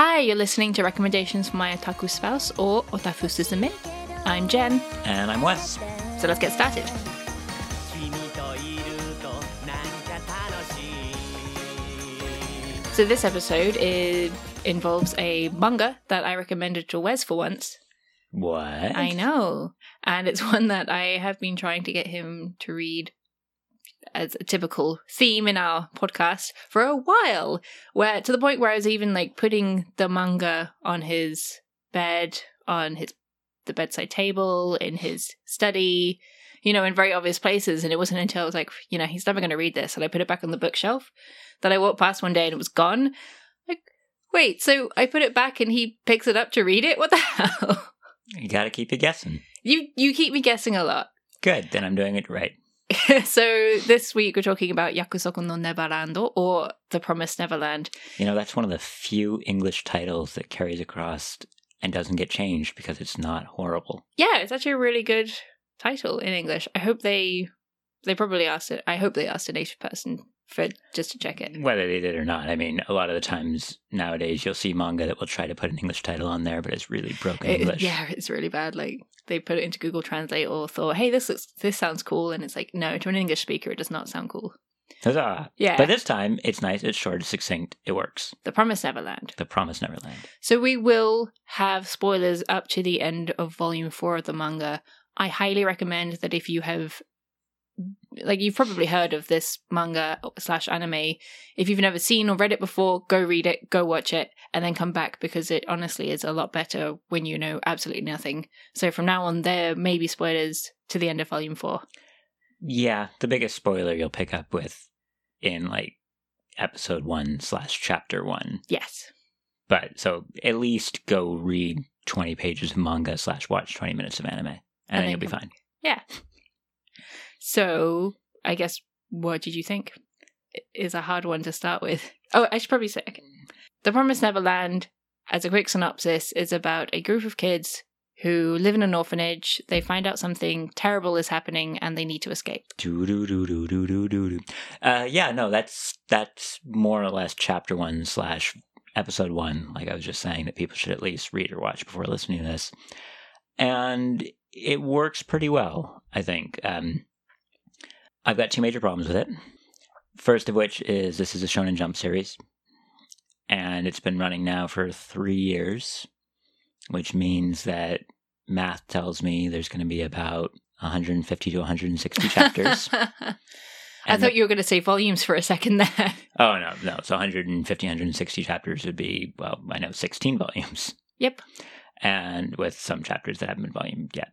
Hi, you're listening to recommendations from my otaku spouse or otaku suzume. I'm Jen. And I'm Wes. So let's get started. So this episode is, involves a manga that I recommended to Wes for once. What? I know. And it's one that I have been trying to get him to read as a typical theme in our podcast for a while. Where to the point where I was even like putting the manga on his bed, on his the bedside table, in his study, you know, in very obvious places. And it wasn't until I was like, you know, he's never gonna read this and I put it back on the bookshelf that I walked past one day and it was gone. Like, wait, so I put it back and he picks it up to read it? What the hell? You gotta keep you guessing. You you keep me guessing a lot. Good, then I'm doing it right. so this week we're talking about Yakusoku no Neverland or The Promised Neverland. You know, that's one of the few English titles that carries across and doesn't get changed because it's not horrible. Yeah, it's actually a really good title in English. I hope they they probably asked it. I hope they asked a native person for just to check it. Whether they did or not. I mean, a lot of the times nowadays you'll see manga that will try to put an English title on there, but it's really broken It- English. yeah, it's really bad. Like they put it into Google Translate or thought, "Hey, this looks this sounds cool," and it's like, no, to an English speaker, it does not sound cool. Huzzah. Yeah, But this time it's nice, it's short, it's succinct, it works. The Promise Neverland. The Promise Neverland. So we will have spoilers up to the end of volume four of the manga. I highly recommend that if you have like you've probably heard of this manga slash anime. If you've never seen or read it before, go read it, go watch it, and then come back because it honestly is a lot better when you know absolutely nothing. So from now on, there may be spoilers to the end of volume four. Yeah, the biggest spoiler you'll pick up with in like episode one slash chapter one. Yes. But so at least go read 20 pages of manga slash watch 20 minutes of anime, and, then then you'll be fine. Yeah. So I guess what did you think? It is a hard one to start with. Oh, I should probably say okay. The Promised Neverland, as a quick synopsis, is about a group of kids who live in an orphanage. They find out something terrible is happening and they need to escape. Do do do do do do do do. Uh, yeah, no, that's that's more or less chapter one slash episode one. Like I was just saying, that people should at least read or watch before listening to this, and it works pretty well. I think. Um, I've got two major problems with it. First of which is this is a Shonen Jump series, and it's been running now for three years, which means that math tells me there's going to be about 150 to 160 chapters. I thought the- you were going to say volumes for a second there. Oh no, no. So 150, 160 chapters would be well, I know 16 volumes, yep. and with some chapters that haven't been volumed yet.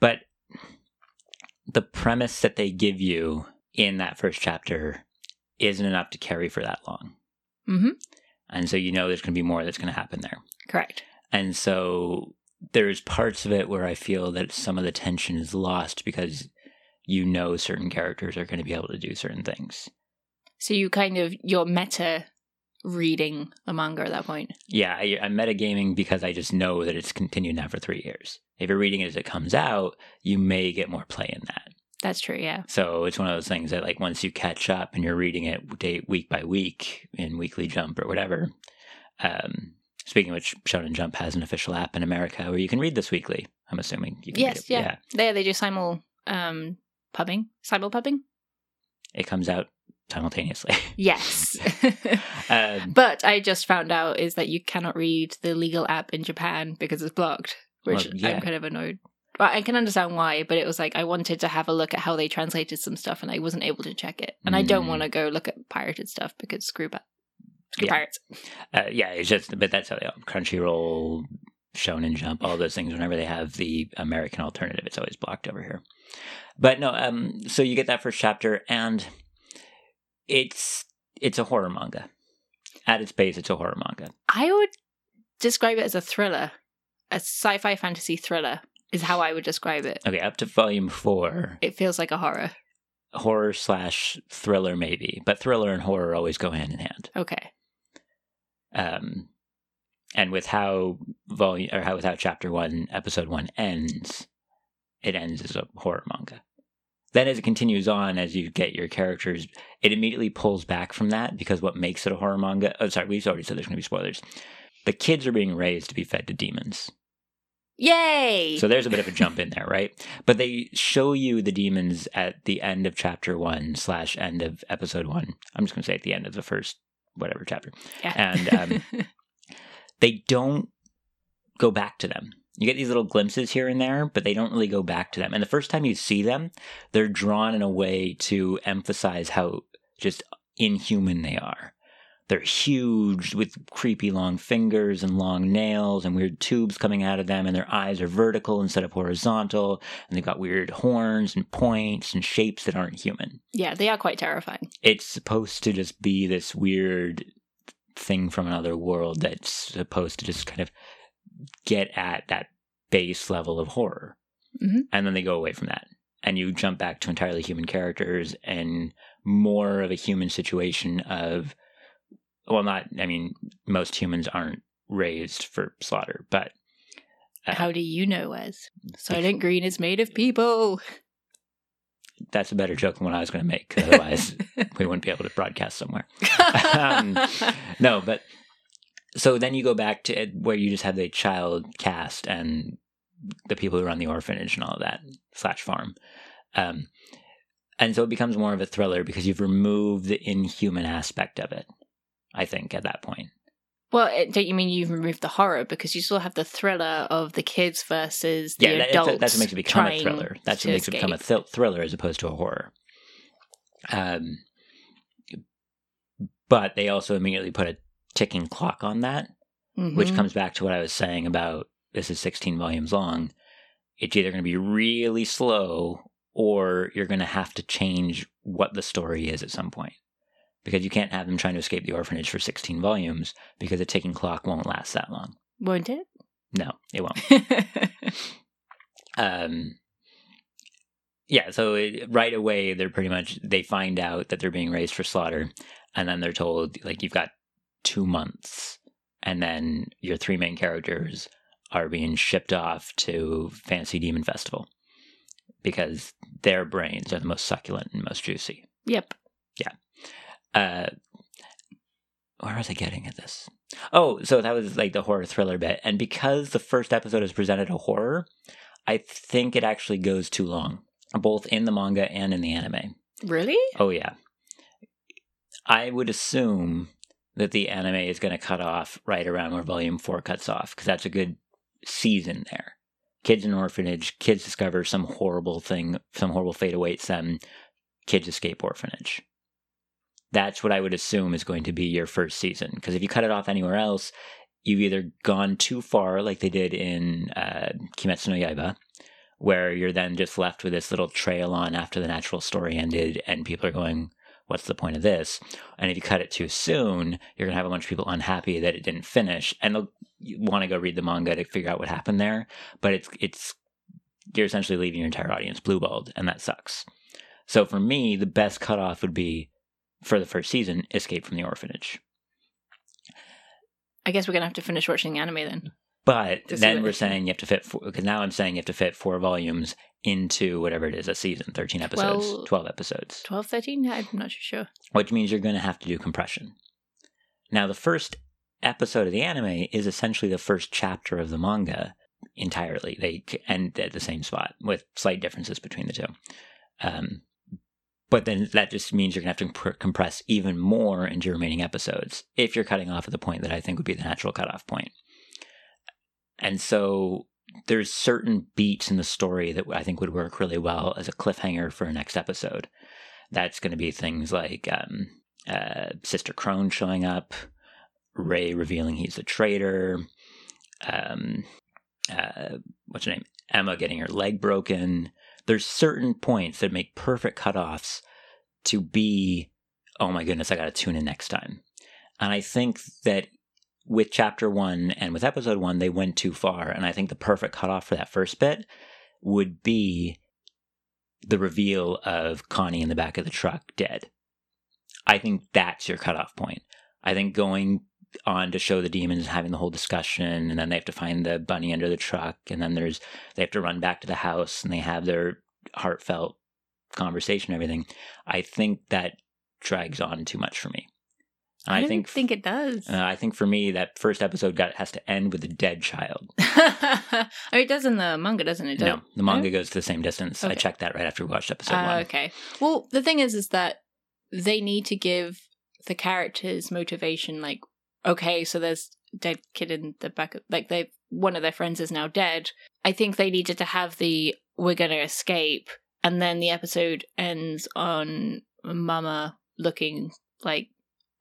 But the premise that they give you in that first chapter isn't enough to carry for that long, hmm and so you know there's going to be more that's going to happen there. Correct. And so there's parts of it where I feel that some of the tension is lost because you know certain characters are going to be able to do certain things. So you kind of, you're meta reading the manga at that point. Yeah, I, I'm metagaming because I just know that it's continued now for three years. If you're reading it as it comes out, you may get more play in that. That's true, yeah. So it's one of those things that, like, once you catch up and you're reading it day, week by week in Weekly Jump or whatever. Um, speaking of which, Shonen Jump has an official app in America where you can read this weekly. I'm assuming you can Yes, yeah. There they do simul um pubbing. Simul pubbing? it comes out simultaneously. Yes. um, but I just found out is that you cannot read the legal app in Japan because it's blocked, which Well, yeah. I'm kind of annoyed. But I can understand why, but it was like I wanted to have a look at how they translated some stuff and I wasn't able to check it. And I don't Mm. want to go look at pirated stuff because screw, pa- screw Yeah. pirates. uh, yeah, it's just, but that's how they are. Crunchyroll, Shonen Jump, all those things. Whenever they have the American alternative, it's always blocked over here. But no, um, so you get that first chapter, and it's it's a horror manga. At its base, it's a horror manga. I would describe it as a thriller, a sci-fi fantasy thriller is how I would describe it. Okay, up to volume four, It feels like a horror. horror slash thriller maybe, but thriller and horror always go hand in hand. Okay. um, and with how volume or how with how chapter one, episode one ends, it ends as a horror manga. Then, as it continues on, as you get your characters, it immediately pulls back from that because what makes it a horror manga? Oh, sorry, we've already said there's going to be spoilers. The kids are being raised to be fed to demons. Yay! So there's a bit of a jump in there, right? But they show you the demons at the end of chapter one slash end of episode one. I'm just going to say at the end of the first whatever chapter. yeah. and, um, They don't go back to them. You get these little glimpses here and there, but they don't really go back to them. And the first time you see them, they're drawn in a way to emphasize how just inhuman they are. They're huge with creepy long fingers and long nails and weird tubes coming out of them, and their eyes are vertical instead of horizontal, and they've got weird horns and points and shapes that aren't human. yeah, they are quite terrifying. It's supposed to just be this weird thing from another world that's supposed to just kind of get at that base level of horror. Mhm. And then they go away from that. And you jump back to entirely human characters and more of a human situation of, well, not, I mean, most humans aren't raised for slaughter, but Uh, How do you know, Wes? Soylent Green is made of people. that's a better joke than what I was going to make. Otherwise, we wouldn't be able to broadcast somewhere. um, no, but so then you go back to it where you just have the child cast and the people who run the orphanage and all of that slash farm. Um, and so it becomes more of a thriller because you've removed the inhuman aspect of it. I think at that point, well, don't you mean you've removed the horror because you still have the thriller of the kids versus the yeah, that- adults? that's, that's what makes it become a thriller. That's what makes it become a th- thriller as opposed to a horror. Um, but they also immediately put a ticking clock on that. which Mhm. comes back to what I was saying about this is 16 volumes long. It's either going to be really slow or you're going to have to change what the story is at some point. Because you can't have them trying to escape the orphanage for 16 volumes because a ticking clock won't last that long. won't it? No, it won't. Um, yeah, so it, right away they're pretty much they find out that they're being raised for slaughter, and then they're told like you've got two months, and then your three main characters are being shipped off to Fancy Demon Festival because their brains are the most succulent and most juicy. yep. Yeah. Uh, where was I getting at this? Oh, so that was like the horror thriller bit, and because the first episode is presented a horror, I think it actually goes too long, both in the manga and in the anime. Really? Oh yeah, I would assume that the anime is going to cut off right around where Volume Four cuts off because that's a good season there. Kids in orphanage, kids discover some horrible thing, some horrible fate awaits them. Kids escape orphanage. That's what I would assume is going to be your first season. Because if you cut it off anywhere else, you've either gone too far, like they did in uh, Kimetsu no Yaiba, where you're then just left with this little trail on after the natural story ended, and people are going, What's the point of this? And if you cut it too soon, you're going to have a bunch of people unhappy that it didn't finish, and they'll want to go read the manga to figure out what happened there. But it's, it's, you're essentially leaving your entire audience blueballed, and that sucks. So for me, the best cutoff would be for the first season, Escape from the Orphanage. I guess we're gonna have to finish watching the anime then. But then we're saying you have to fit because now I'm saying you have to fit four volumes into whatever it is a season, thirteen episodes, twelve episodes, 12, 13? I'm not sure. which means you're going to have to do compression. Now, the first episode of the anime is essentially the first chapter of the manga entirely. They end at the same spot with slight differences between the two. Um, but then that just means you're going to have to comp- compress even more into your remaining episodes if you're cutting off at the point that I think would be the natural cutoff point. And so there's certain beats in the story that I think would work really well as a cliffhanger for a next episode. That's going to be things like um, uh, Sister Crone showing up, Ray revealing he's a traitor, um, uh, what's her name? Emma getting her leg broken. There's certain points that make perfect cutoffs to be, oh my goodness, I got to tune in next time. And I think that with chapter one and with episode one, they went too far. And I think the perfect cutoff for that first bit would be the reveal of Connie in the back of the truck dead. I think that's your cutoff point. I think going on to show the demons having the whole discussion and then they have to find the bunny under the truck and then there's they have to run back to the house and they have their heartfelt conversation and everything i think that drags on too much for me And I, I, think think it does. uh, I think for me that first episode got has to end with a dead child. oh, it does in the manga, doesn't it? no, the manga goes to the same distance. I checked that right after we watched episode Uh, one. okay. Well, the thing is, is that they need to give the characters motivation. Like, okay, so there's dead kid in the back. Of, like, they one of their friends is now dead. I think they needed to have the we're gonna escape, and then the episode ends on Mama looking like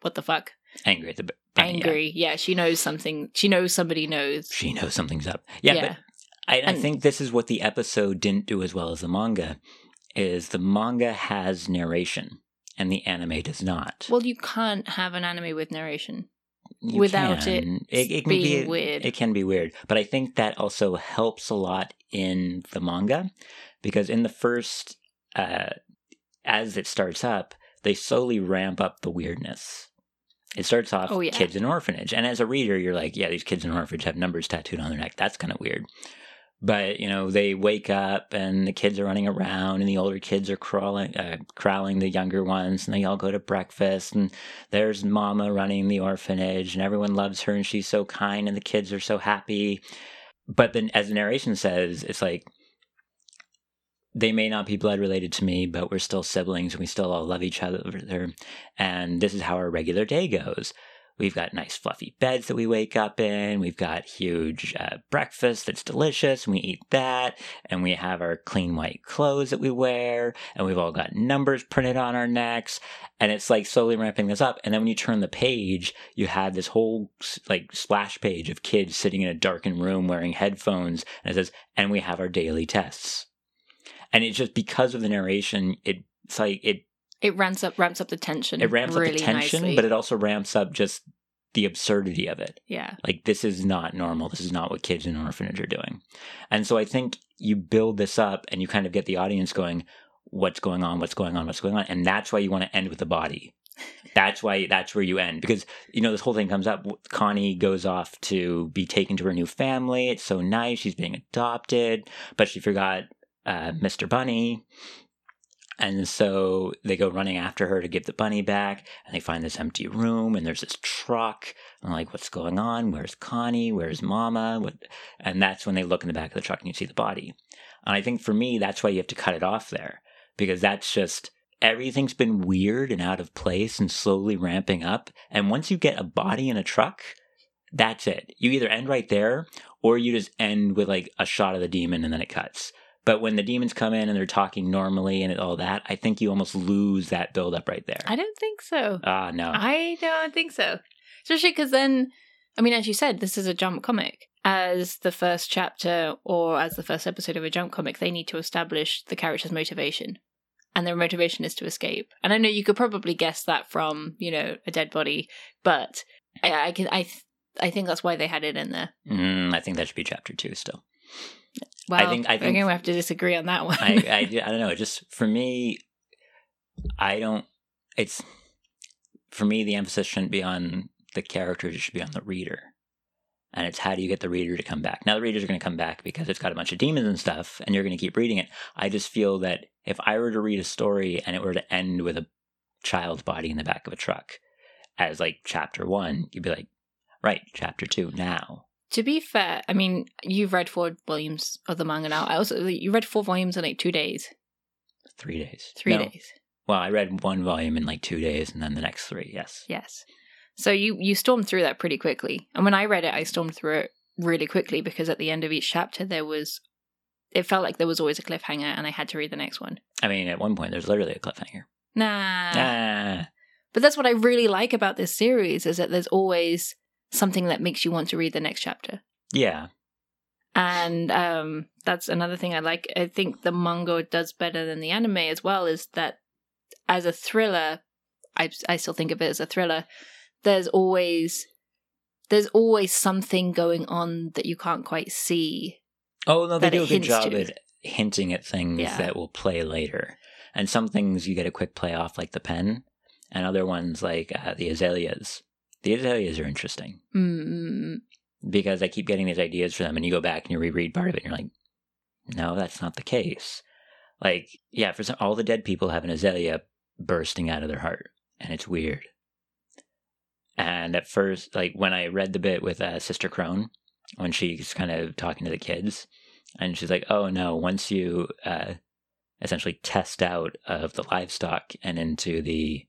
what the fuck, Angry at the bunny, angry. Yeah. she knows something. She knows somebody knows. She knows something's up. Yeah, but I, I think this is what the episode didn't do as well as the manga. Is the manga has narration and the anime does not. well, you can't have an anime with narration. You without it can. it, it can being be weird. It can be weird, but I think that also helps a lot in the manga because in the first, uh, as it starts up, they slowly ramp up the weirdness. It starts off Oh, yeah. kids in orphanage, and as a reader, you're like, yeah, these kids in orphanage have numbers tattooed on their neck. That's kind of weird. But you know, they wake up and the kids are running around, and the older kids are crawling, uh, crowling the younger ones, and they all go to breakfast, and there's Mama running the orphanage, and everyone loves her, and she's so kind, and the kids are so happy. But then, as the narration says, it's like they may not be blood related to me, but we're still siblings, and we still all love each other, and this is how our regular day goes. We've got nice fluffy beds that we wake up in. We've got huge uh, breakfast that's delicious, and we eat that. And we have our clean white clothes that we wear, and we've all got numbers printed on our necks. And it's like slowly ramping this up. And then when you turn the page, you have this whole like splash page of kids sitting in a darkened room wearing headphones, and it says, "And we have our daily tests." And it's just because of the narration, it, it's like it It ramps up ramps up the tension. it ramps really up the tension, nicely. but it also ramps up just the absurdity of it. yeah. Like this is not normal. This is not what kids in an orphanage are doing. And so I think you build this up and you kind of get the audience going, what's going on, what's going on, what's going on. And that's why you want to end with the body. That's why that's where you end because you know this whole thing comes up. Connie goes off to be taken to her new family. It's so nice. She's being adopted, but she forgot uh, Mr. Bunny, and so they go running after her to give the bunny back. And they find this empty room, and there's this truck. And like, what's going on? Where's Connie? Where's Mama? What? And that's when they look in the back of the truck and you see the body. And I think for me, that's why you have to cut it off there because that's just everything's been weird and out of place and slowly ramping up. And once you get a body in a truck, that's it. You either end right there or you just end with like a shot of the demon and then it cuts. But when the demons come in and they're talking normally and all that, I think you almost lose that build up right there. I don't think so. Ah, no. I don't think so. Especially because then, I mean, as you said, this is a jump comic. As the first chapter or as the first episode of a jump comic, they need to establish the character's motivation. And their motivation is to escape. And I know you could probably guess that from, you know, a dead body, but I, I can, I, I think that's why they had it in there. Mm, I think that should be chapter two still. Well, think- I think- to have to disagree on that one. I, I, I don't know. Just for me, I don't. It's for me. The emphasis shouldn't be on the characters; it should be on the reader. And it's how do you get the reader to come back? Now the readers are going to come back because it's got a bunch of demons and stuff, and you're going to keep reading it. I just feel that if I were to read a story and it were to end with a child's body in the back of a truck as like chapter one, you'd be like, right, chapter two now. To be fair, I mean, you've read four volumes of the manga now. I also you read four volumes in like two days, Three days. three No. days. Well, I read one volume in like two days, and then the next three. Yes. Yes. So you you stormed through that pretty quickly. And when I read it, I stormed through it really quickly because at the end of each chapter there was it felt like there was always a cliffhanger and I had to read the next one. I mean, at one point, there's literally a cliffhanger. Nah. Nah. But that's what I really like about this series is that there's always something that makes you want to read the next chapter. yeah. And um, that's another thing I like. I think the manga does better than the anime as well. Is that as a thriller, I I still think of it as a thriller. There's always there's always something going on that you can't quite see. Oh no, they do a good job at hinting at things Yeah. that will play later, and some things you get a quick play off, like the pen, and other ones like uh, the azaleas. The azaleas are interesting Mm, because I keep getting these ideas for them, and you go back and you reread part of it, and you're like, no, that's not the case. Like, yeah, for some, all the dead people have an azalea bursting out of their heart, and it's weird. And at first, like when I read the bit with uh, Sister Crone, when she's kind of talking to the kids, and she's like, "Oh no, once you uh, essentially test out of the livestock and into the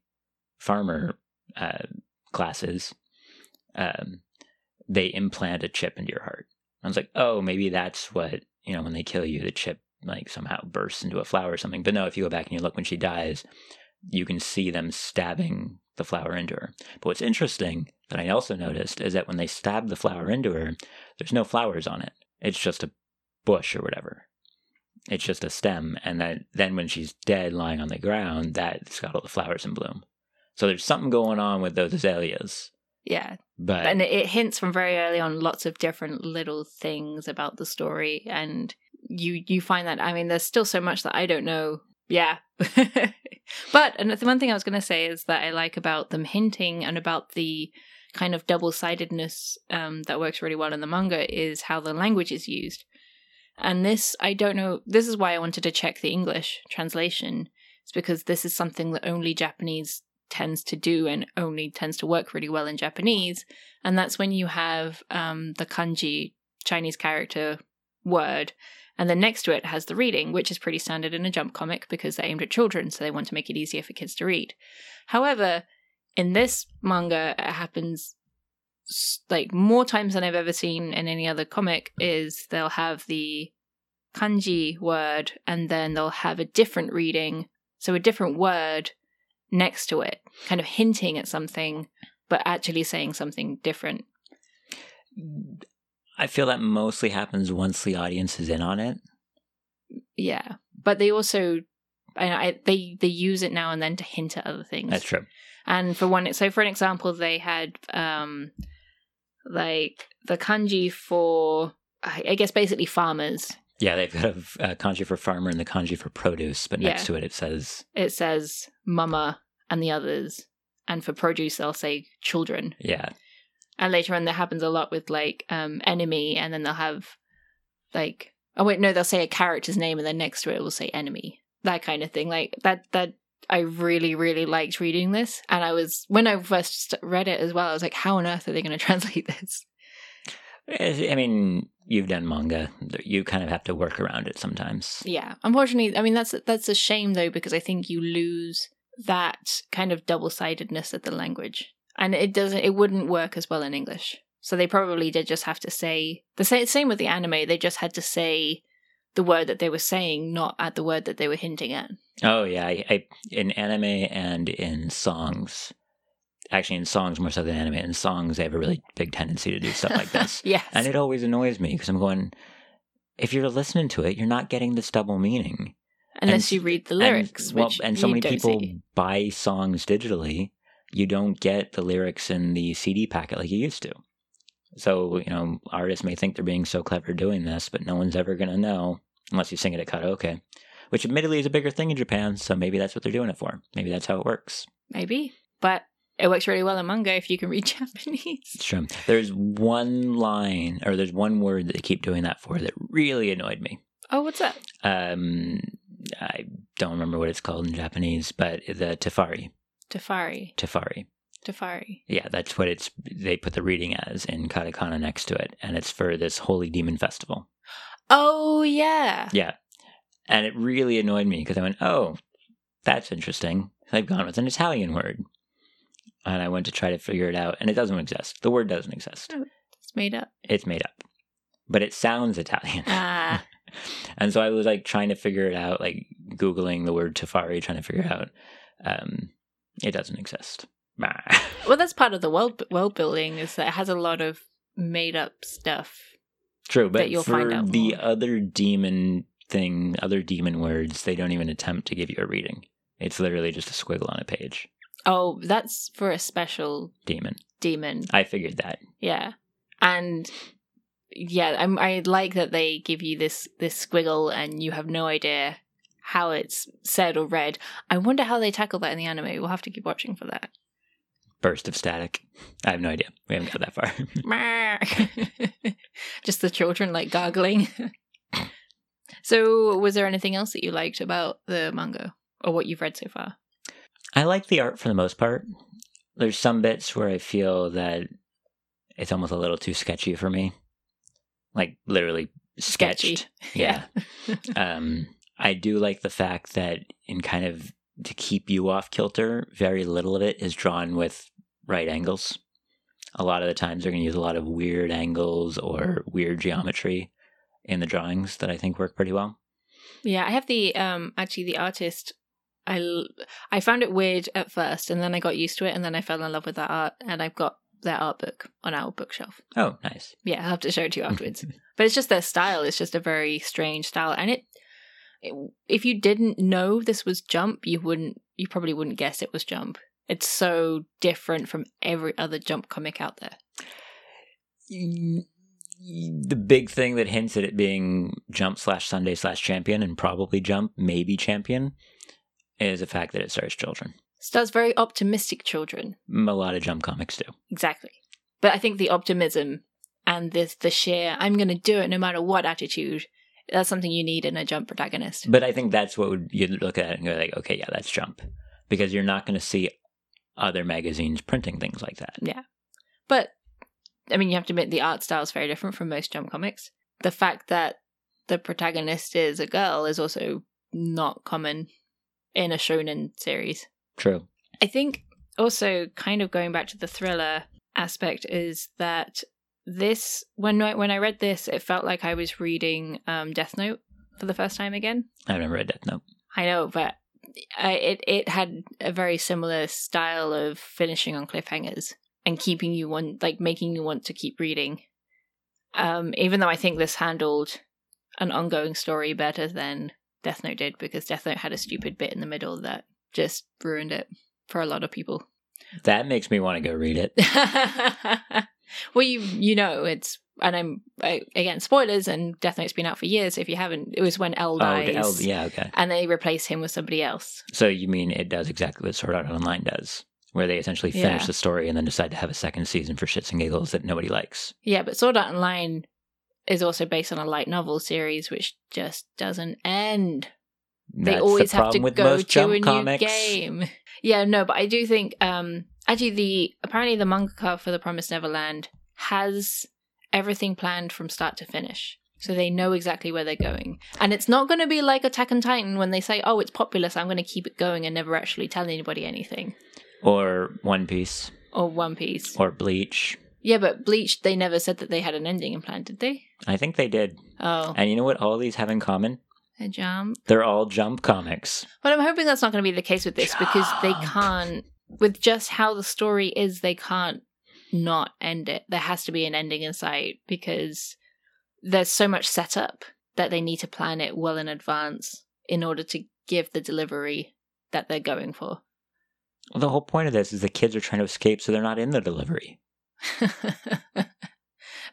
farmer uh, classes, um, they implant a chip into your heart." I was like, "Oh, maybe that's what you know when they kill you, the chip like somehow bursts into a flower or something." But no, if you go back and you look when she dies, you can see them stabbing the flower into her. But what's interesting that I also noticed is that when they stab the flower into her, there's no flowers on it. It's just a bush or whatever. It's just a stem, and that then when she's dead, lying on the ground, that's got all the flowers in bloom. So there's something going on with those azaleas. Yeah, But and it, hints from very early on lots of different little things about the story, and you you find that I mean, there's still so much that I don't know. Yeah, but and the one thing I was going to say is that I like about them hinting and about the kind of double sidedness um, that works really well in the manga is how the language is used. And this, I don't know, this is why I wanted to check the English translation. It's because this is something that only Japanese tends to do and only tends to work really well in Japanese. And that's when you have um, the kanji Chinese character word, and then next to it has the reading, which is pretty standard in a jump comic because they're aimed at children, so they want to make it easier for kids to read. However, in this manga, it happens like more times than I've ever seen in any other comic. Is they'll have the kanji word, and then they'll have a different reading, so a different word next to it, kind of hinting at something, but actually saying something different. I feel that mostly happens once the audience is in on it. Yeah, but they also, I, they they use it now and then to hint at other things. That's true. And for one, so for an example, they had um, like the kanji for, I guess, basically farmers. Yeah, they've got a uh, kanji for farmer and the kanji for produce, but next Yeah. to it it says, It says mama and the others, and for produce they'll say children. yeah, And later on, that happens a lot with like um, enemy, and then they'll have like oh wait no, they'll say a character's name, and then next to it will say enemy. That kind of thing. Like that. That I really really liked reading this, and I was when I first read it as well. I was like, how on earth are they going to translate this? I I mean, you've done manga. You kind of have to work around it sometimes. Yeah, unfortunately, I mean that's that's a shame though because I think you lose that kind of double sidedness of the language, and it doesn't. It wouldn't work as well in English. So they probably did just have to say the sa- same with the anime. They just had to say the word that they were saying, not at the word that they were hinting at. Oh yeah, I, I in anime and in songs. Actually, in songs more so than anime. In songs, they have a really big tendency to do stuff like this, yes, and it always annoys me because I'm going. If you're listening to it, you're not getting this double meaning. unless and- you read the And- lyrics, well, which and so many people see. buy songs digitally. You don't get the lyrics in the CD packet like you used to. So you know, artists may think they're being so clever doing this, but no one's ever gonna know unless you sing it at karaoke, which admittedly is a bigger thing in Japan. So maybe that's what they're doing it for. Maybe that's how it works. maybe, but it works really well in manga if you can read Japanese. It's true. There's one line, or there's one word that they keep doing that for that really annoyed me. Oh, what's that? Um, I don't remember what it's called in Japanese, but the Tefari. Tafari. Tefari. Tafari. Yeah, that's what it's. They put the reading as in katakana next to it, and it's for this holy demon festival. Oh yeah. Yeah, and it really annoyed me because I went, "Oh, that's interesting." They've gone with an Italian word, and I went to try to figure it out, and it doesn't exist. The word doesn't exist. It's made up. It's made up, but it sounds Italian. Ah. and so I was like trying to figure it out, like googling the word Tefari, trying to figure out. Um, it doesn't exist. Well, that's part of the world world building is that it has a lot of made up stuff. True, but you'll for find out the more. other demon thing, other demon words, they don't even attempt to give you a reading. It's literally just a squiggle on a page. Oh, that's for a special Demon. demon. I figured that. Yeah, and yeah, I'm, I like that they give you this this squiggle, and you have no idea how it's said or read. I wonder how they tackle that in the anime. We'll have to keep watching for that. Burst of static. I have no idea. We haven't got that far. Just the children like gargling. so, was there anything else that you liked about the manga or what you've read so far? I like the art for the most part. there's some bits where I feel that it's almost a little too sketchy for me. Like literally Sketchy. sketched. Yeah. um, I do like the fact that in kind of to keep you off kilter, very little of it is drawn with right angles. A lot of the times they're going to use a lot of weird angles or weird geometry in the drawings that I think work pretty well. Yeah, I have the um actually the artist. I l- I found it weird at first, and then I got used to it, and then I fell in love with that art, and I've got their art book on our bookshelf. Oh, nice. Yeah, I'll have to show it to you afterwards. but it's just their style. It's just a very strange style, and it, it. If you didn't know this was Jump, you wouldn't. You probably wouldn't guess it was Jump. It's so different from every other Jump comic out there. the big thing that hints at it being jump slash Sunday slash champion and probably jump, maybe champion, is the fact that it stars children. Stars very optimistic children. A lot of jump comics do. Exactly. But I think the optimism and this the sheer I'm going to do it no matter what attitude that's something you need in a jump protagonist. But I think that's what would you look at and go like, okay, yeah, that's jump, because you're not going to see other magazines printing things like that. Yeah, but I mean, you have to admit the art style is very different from most jump comics. The fact that the protagonist is a girl is also not common in a shonen series. True. I think also kind of going back to the thriller aspect is that this when I, when I read this, it felt like I was reading um, Death Note for the first time again. I've never read Death Note. I know, but I, it it had a very similar style of finishing on cliffhangers and keeping you want like making you want to keep reading. Um, even though I think this handled an ongoing story better than Death Note did, because Death Note had a stupid bit in the middle that just ruined it for a lot of people. That makes me want to go read it. well, you you know it's and I'm I, again spoilers and Death Note's been out for years. If you haven't, it was when L Oh, dies, the L- yeah, okay. and they replace him with somebody else. So you mean it does exactly what Sword Art Online does, where they essentially finish Yeah. the story and then decide to have a second season for shits and giggles that nobody likes. Yeah, but Sword Art Online is also based on a light novel series, which just doesn't end. They always the have to go to a new comics. game. Yeah, no, but I do think um actually the apparently the mangaka for the Promised Neverland has everything planned from start to finish. So they know exactly where they're going. And it's not going to be like Attack on Titan when they say, "Oh, it's popular, so I'm going to keep it going and never actually tell anybody anything." Or One Piece, Or One Piece. or Bleach. Yeah, but Bleach they never said that they had an ending in plan, did they? I think they did. Oh, And you know what all these have in common? a jump. They're all jump comics. But I'm hoping that's not going to be the case with this because they can't, with just how the story is, they can't not end it. There has to be an ending in sight because there's so much setup that they need to plan it well in advance in order to give the delivery that they're going for. Well, the whole point of this is the kids are trying to escape, so they're not in the delivery.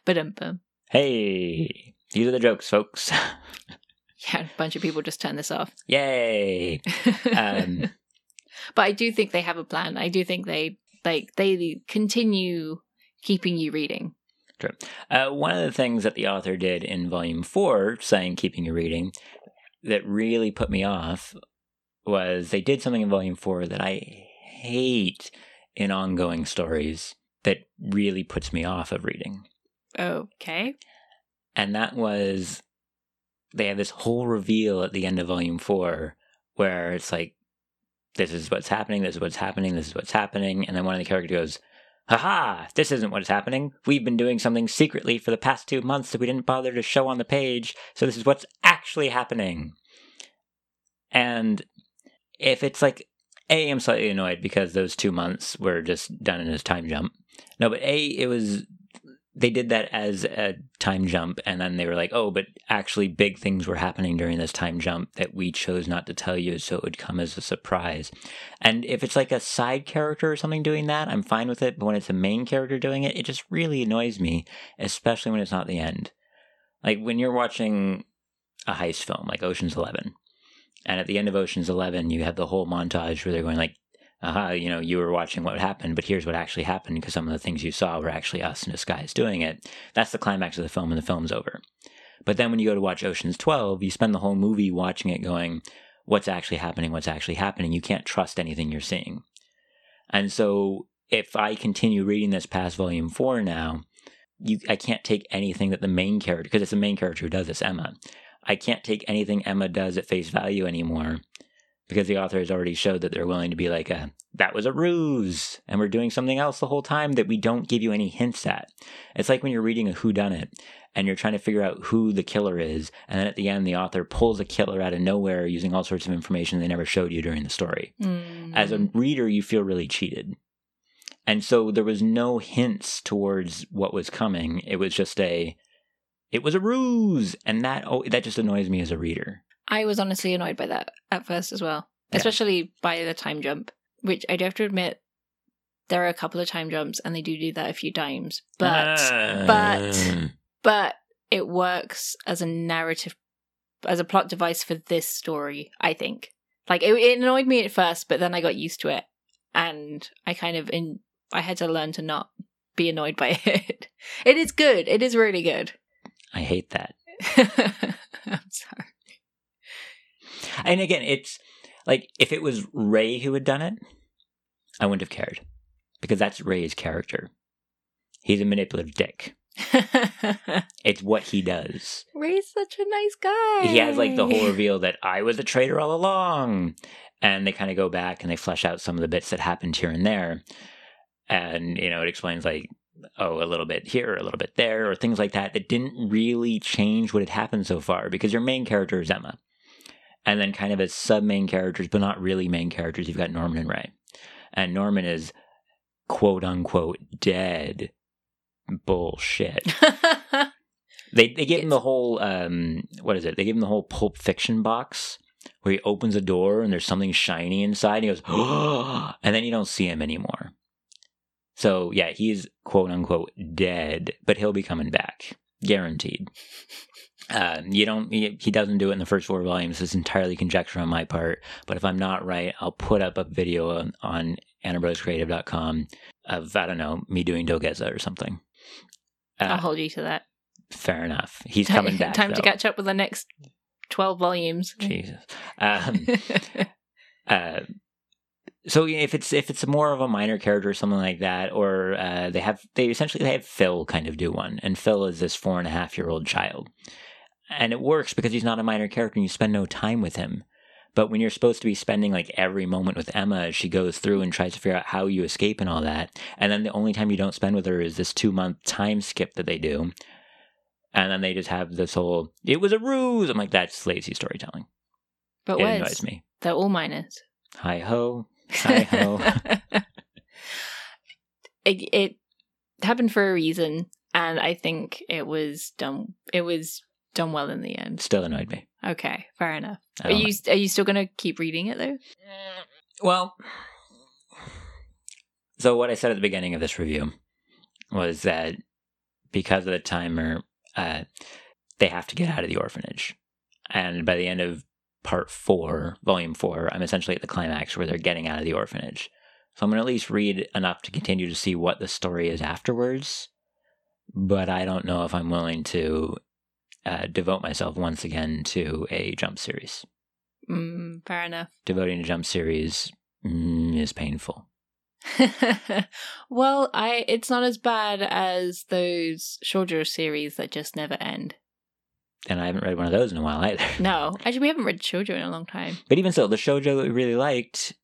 but Hey, these are the jokes, folks. yeah, a bunch of people just turn this off. Yay! Um, but I do think they have a plan. I do think they like they continue keeping you reading. Uh, one of the things that the author did in volume four, saying keeping you reading, that really put me off was they did something in volume four that I hate in ongoing stories that really puts me off of reading. Okay. And that was they have this whole reveal at the end of volume four where it's like, this is what's happening, this is what's happening, this is what's happening. And then one of the characters goes, Haha, this isn't what's happening. We've been doing something secretly for the past two months that we didn't bother to show on the page. So this is what's actually happening. And if it's like, A, I'm slightly annoyed because those two months were just done in a time jump. No, but A, it was they did that as a time jump and then they were like oh but actually big things were happening during this time jump that we chose not to tell you so it would come as a surprise and if it's like a side character or something doing that i'm fine with it but when it's a main character doing it it just really annoys me especially when it's not the end like when you're watching a heist film like oceans 11 and at the end of oceans 11 you have the whole montage where they're going like aha, you know, you were watching what happened, but here's what actually happened because some of the things you saw were actually us in disguise doing it. That's the climax of the film, and the film's over. But then when you go to watch Ocean's 12, you spend the whole movie watching it going, what's actually happening, what's actually happening. You can't trust anything you're seeing. And so if I continue reading this past volume four now, you I can't take anything that the main character because it's the main character who does this, Emma. I can't take anything Emma does at face value anymore because the author has already showed that they're willing to be like a that was a ruse and we're doing something else the whole time that we don't give you any hints at. It's like when you're reading a who done it and you're trying to figure out who the killer is and then at the end the author pulls a killer out of nowhere using all sorts of information they never showed you during the story. Mm. As a reader you feel really cheated. And so there was no hints towards what was coming. It was just a it was a ruse and that oh, that just annoys me as a reader. I was honestly annoyed by that at first as well, Yeah. especially by the time jump, which I do have to admit, there are a couple of time jumps and they do do that a few times, but ah. but- but it works as a narrative, as a plot device for this story. I think, like it, it annoyed me at first, but then I got used to it, and I kind of in I had to learn to not be annoyed by it. It is good. It is really good. I hate that. I'm sorry. And again, it's like if it was Ray who had done it, I wouldn't have cared because that's Ray's character. He's a manipulative dick. It's what he does. Ray's such a nice guy. He has like the whole reveal that I was a traitor all along. And they kind of go back and they flesh out some of the bits that happened here and there. And, you know, it explains like, oh, a little bit here, a little bit there, or things like that that didn't really change what had happened so far because your main character is Emma. And then kind of as sub main characters, but not really main characters, you've got Norman and Ray. And Norman is quote unquote dead. Bullshit. They they give him the whole um what is it? They give him the whole Pulp Fiction box where he opens a door and there's something shiny inside. And he goes, oh, and then you don't see him anymore. So yeah, he's quote unquote dead, but he'll be coming back, guaranteed. Um, you don't. He, he doesn't do it in the first four volumes. It's entirely conjecture on my part. But if I'm not right, I'll put up a video on, on AnnaBrothersCreative.com of I don't know me doing Dogeza or something. Uh, I'll hold you to that. Fair enough. He's coming back. Time to catch up with the next 12 volumes. Jesus. Um, uh, so if it's if it's more of a minor character or something like that, or uh, they have they essentially they have Phil kind of do one, and Phil is this four and a half year old child, and it works because he's not a minor character and you spend no time with him. But when you're supposed to be spending like every moment with Emma as she goes through and tries to figure out how you escape and all that, and then the only time you don't spend with her is this two month time skip that they do, and then they just have this whole "it was a ruse." I'm like, that's lazy storytelling. but it annoys me. they're all minors. Hi ho, hi ho. it, it happened for a reason, and I think it was done. It was done well in the end. Still annoyed me. Okay, fair enough. Are you are you still going to keep reading it though? Well, so what I said at the beginning of this review was that because of the timer, uh, they have to get out of the orphanage. And by the end of part four, volume four, I'm essentially at the climax where they're getting out of the orphanage. So I'm going to at least read enough to continue to see what the story is afterwards. But I don't know if I'm willing to uh, devote myself once again to a jump series. Mm, fair enough. Devoting a jump series mm, is painful. well, I it's not as bad as those shoujo series that just never end. And I haven't read one of those in a while either. No, actually, we haven't read shoujo in a long time. But even so, the shoujo that we really liked,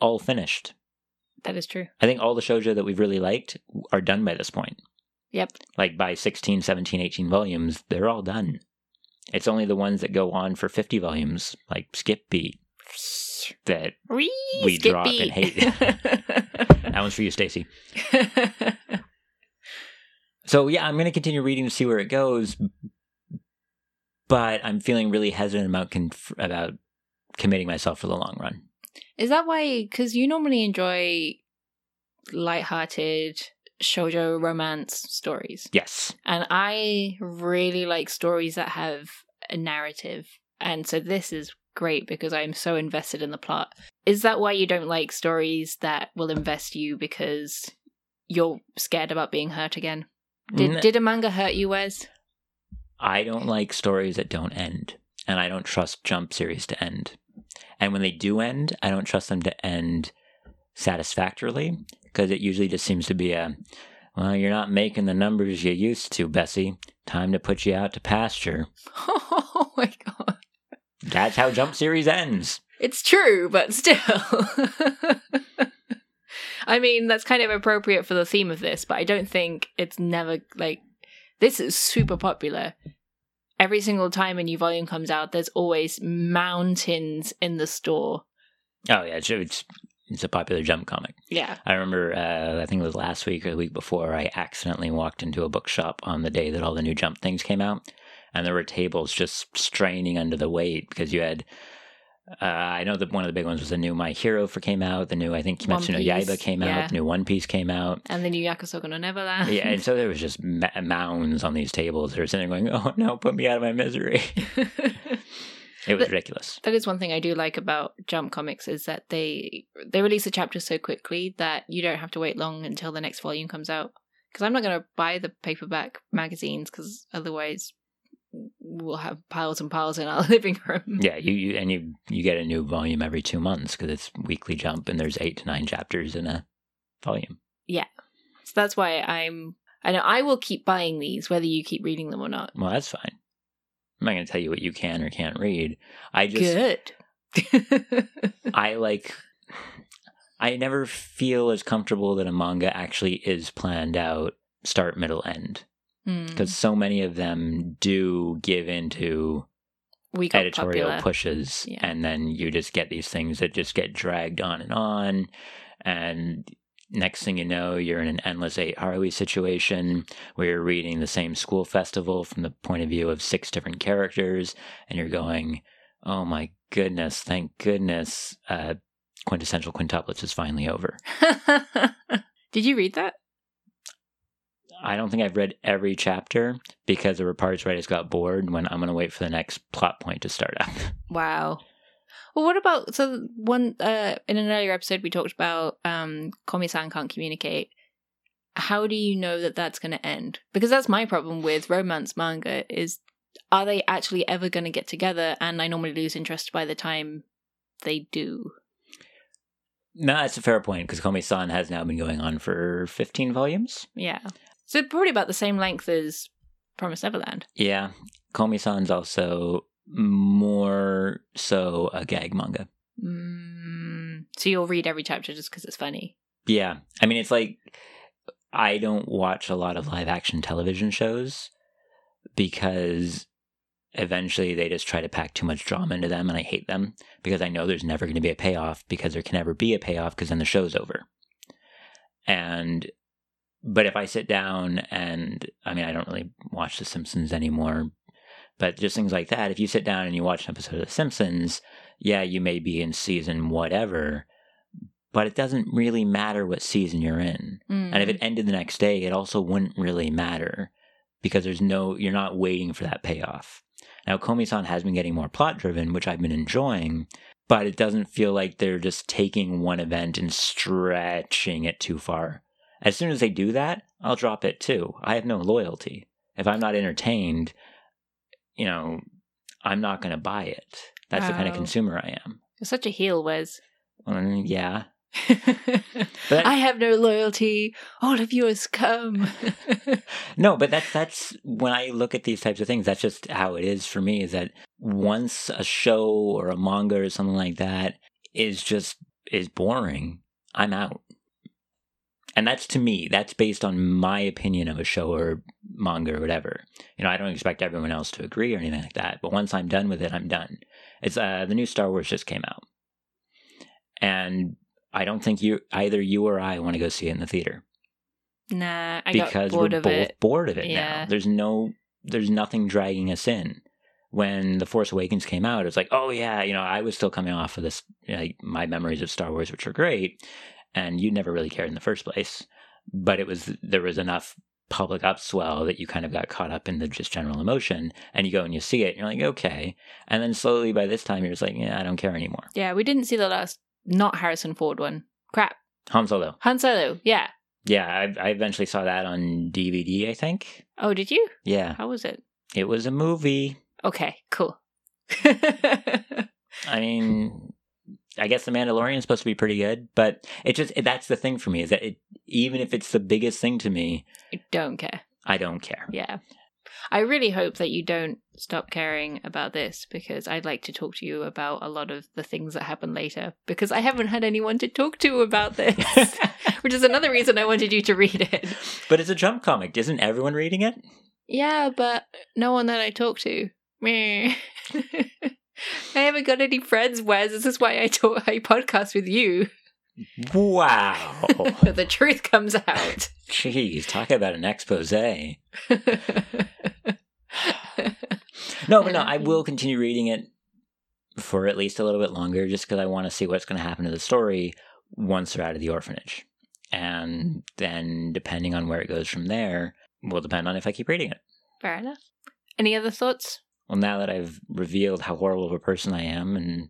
all finished. That is true. I think all the shoujo that we've really liked are done by this point. Yep. Like by 16, 17, 18 volumes, they're all done. It's only the ones that go on for 50 volumes, like Skip Beat, that Wee, We drop and hate. that one's for you, Stacy. So yeah, I'm going to continue reading to see where it goes, but I'm feeling really hesitant about conf- about committing myself for the long run. Is that why? Because you normally enjoy light-hearted shoujo romance stories, Yes. and I really like stories that have a narrative. And so this is great because I'm so invested in the plot. Is that why you don't like stories that will invest you because you're scared about being hurt again? Did N- did a manga hurt you, Wes? I don't like stories that don't end, and I don't trust jump series to end. And when they do end, I don't trust them to end satisfactorily because it usually just seems to be a, well, you're not making the numbers you used to, Bessie. Time to put you out to pasture. Oh my god. That's how Jump Series ends. It's true, but still. I mean, that's kind of appropriate for the theme of this, but I don't think it's never like this is super popular. Every single time a new volume comes out, there's always mountains in the store. Oh yeah, it's it's, it's a popular Jump comic. Yeah. I remember, uh, I think it was last week or the week before, I accidentally walked into a bookshop on the day that all the new Jump things came out, and there were tables just straining under the weight because you had. Uh, I know that one of the big ones was the new My Hero for came out. The new I think Kimetsu no Yaiba came yeah. out. The new One Piece came out. And the new Yakusoku no Neverland. Yeah, and so there was just ma- mounds on these tables that were sitting there going, "Oh no, put me out of my misery." It was But- ridiculous. that is one thing I do like about Jump comics is that they they release a chapter so quickly that you don't have to wait long until the next volume comes out. Because I'm not going to buy the paperback magazines because otherwise we'll have piles and piles in our living room. Yeah, you, you and you you get a new volume every two months because it's weekly Jump, and there's eight to nine chapters in a volume. Yeah, so that's why I'm. I know I will keep buying these whether you keep reading them or not. Well, that's fine. I'm not going to tell you what you can or can't read. I just Good. I like. I never feel as comfortable that a manga actually is planned out, start, middle, end, Hmm. because so many of them do give into we editorial popular. pushes, Yeah. and then you just get these things that just get dragged on and on, and next thing you know, you're in an endless eight Haruhi situation where you're reading the same school festival from the point of view of six different characters, and you're going, "Oh my goodness, thank goodness, uh, quintessential quintuplets is finally over." Did you read that? I don't think I've read every chapter because there were parts where I just got bored when I'm going to wait for the next plot point to start up. Wow. Well, what about so one uh in an earlier episode we talked about um Komi-san can't communicate. How do you know that that's going to end? Because that's my problem with romance manga is are they actually ever going to get together and I normally lose interest by the time they do. No, that's a fair point because Komi-san has now been going on for 15 volumes. Yeah. So probably about the same length as Promised Neverland. Yeah, Komi-san's also more so a gag manga. Mm, so you'll read every chapter just because it's funny. Yeah, I mean, it's like I don't watch a lot of live action television shows because eventually they just try to pack too much drama into them, and I hate them because I know there's never going to be a payoff because there can never be a payoff because then the show's over. And but if I sit down and I mean, I don't really watch The Simpsons anymore, but just things like that. If you sit down and you watch an episode of The Simpsons, yeah, you may be in season whatever, but it doesn't really matter what season you're in. And if it mm. ended the next day, it also wouldn't really matter because there's no, you're not waiting for that payoff. Now, Komi-san has been getting more plot driven, which I've been enjoying, but it doesn't feel like they're just taking one event and stretching it too far. As soon as they do that, I'll drop it too. I have no loyalty. If I'm not entertained, you know, I'm not going to buy it. That's the kind of consumer I am. You're such a heel, Wes. Mm, yeah. But I have no loyalty. All of you are scum. No, but that's that's when I look at these types of things, that's just how it is for me is that once a show or a manga or something like that is just is boring, I'm out. And that's to me, that's based on my opinion of a show or manga or whatever. You know, I don't expect everyone else to agree or anything like that, but once I'm done with it, I'm done. It's uh the new Star Wars just came out. And I don't think you either you or I want to go see it in the theater nah, I because got bored we're of both it. bored of it Yeah. now. There's no, there's nothing dragging us in. When The Force Awakens came out, it was like, oh yeah, you know, I was still coming off of this, like my memories of Star Wars, which are great, and you never really cared in the first place. But it was there was enough public upswell that you kind of got caught up in the just general emotion, and you go and you see it, and you're like, okay, and then slowly by this time you're just like, yeah, I don't care anymore. Yeah, we didn't see the last not Harrison Ford one. Crap. Han Solo, Han Solo. Yeah. yeah, I, I eventually saw that on DVD, I think. Oh, did you? Yeah, How was it? it was a movie. Okay, cool. I mean, I guess The Mandalorian is supposed to be pretty good, but it just that's the thing for me is that it, even if it's the biggest thing to me, I don't care. I don't care. Yeah. I really hope that you don't stop caring about this because I'd like to talk to you about a lot of the things that happen later because I haven't had anyone to talk to about this, which is another reason I wanted you to read it. but it's a Jump comic. Isn't everyone reading it? Yeah, but no one that I talk to. I haven't got any friends, Wes. This is why I talk, I podcast with you. Wow. the truth comes out. Jeez, talk about an expose. No, but no, I will continue reading it for at least a little bit longer just because I want to see what's going to happen to the story once they're out of the orphanage. And then, depending on where it goes from there, will depend on if I keep reading it. Fair enough. Any other thoughts? Well, now that I've revealed how horrible of a person I am and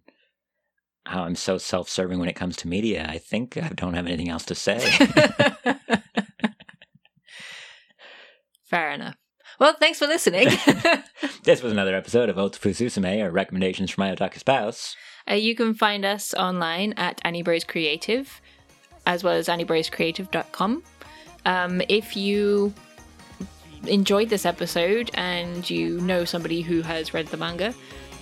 how I'm so self serving when it comes to media, I think I don't have anything else to say. Fair enough. Well, thanks for listening. this was another episode of Otafu Susume, or Recommendations from My Otaku Spouse. uh, you can find us online at Annie Bros Creative, as well as anniebroscreative.com. Um, if you enjoyed this episode and you know somebody who has read the manga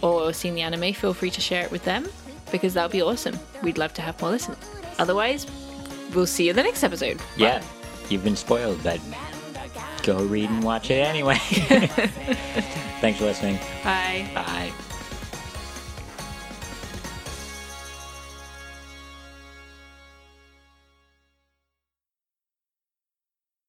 or seen the anime, feel free to share it with them because that would be awesome. We'd love to have more listeners. Otherwise, we'll see you in the next episode. Yeah, you've been spoiled, but go read and watch it anyway. Thanks for listening. Bye. Bye.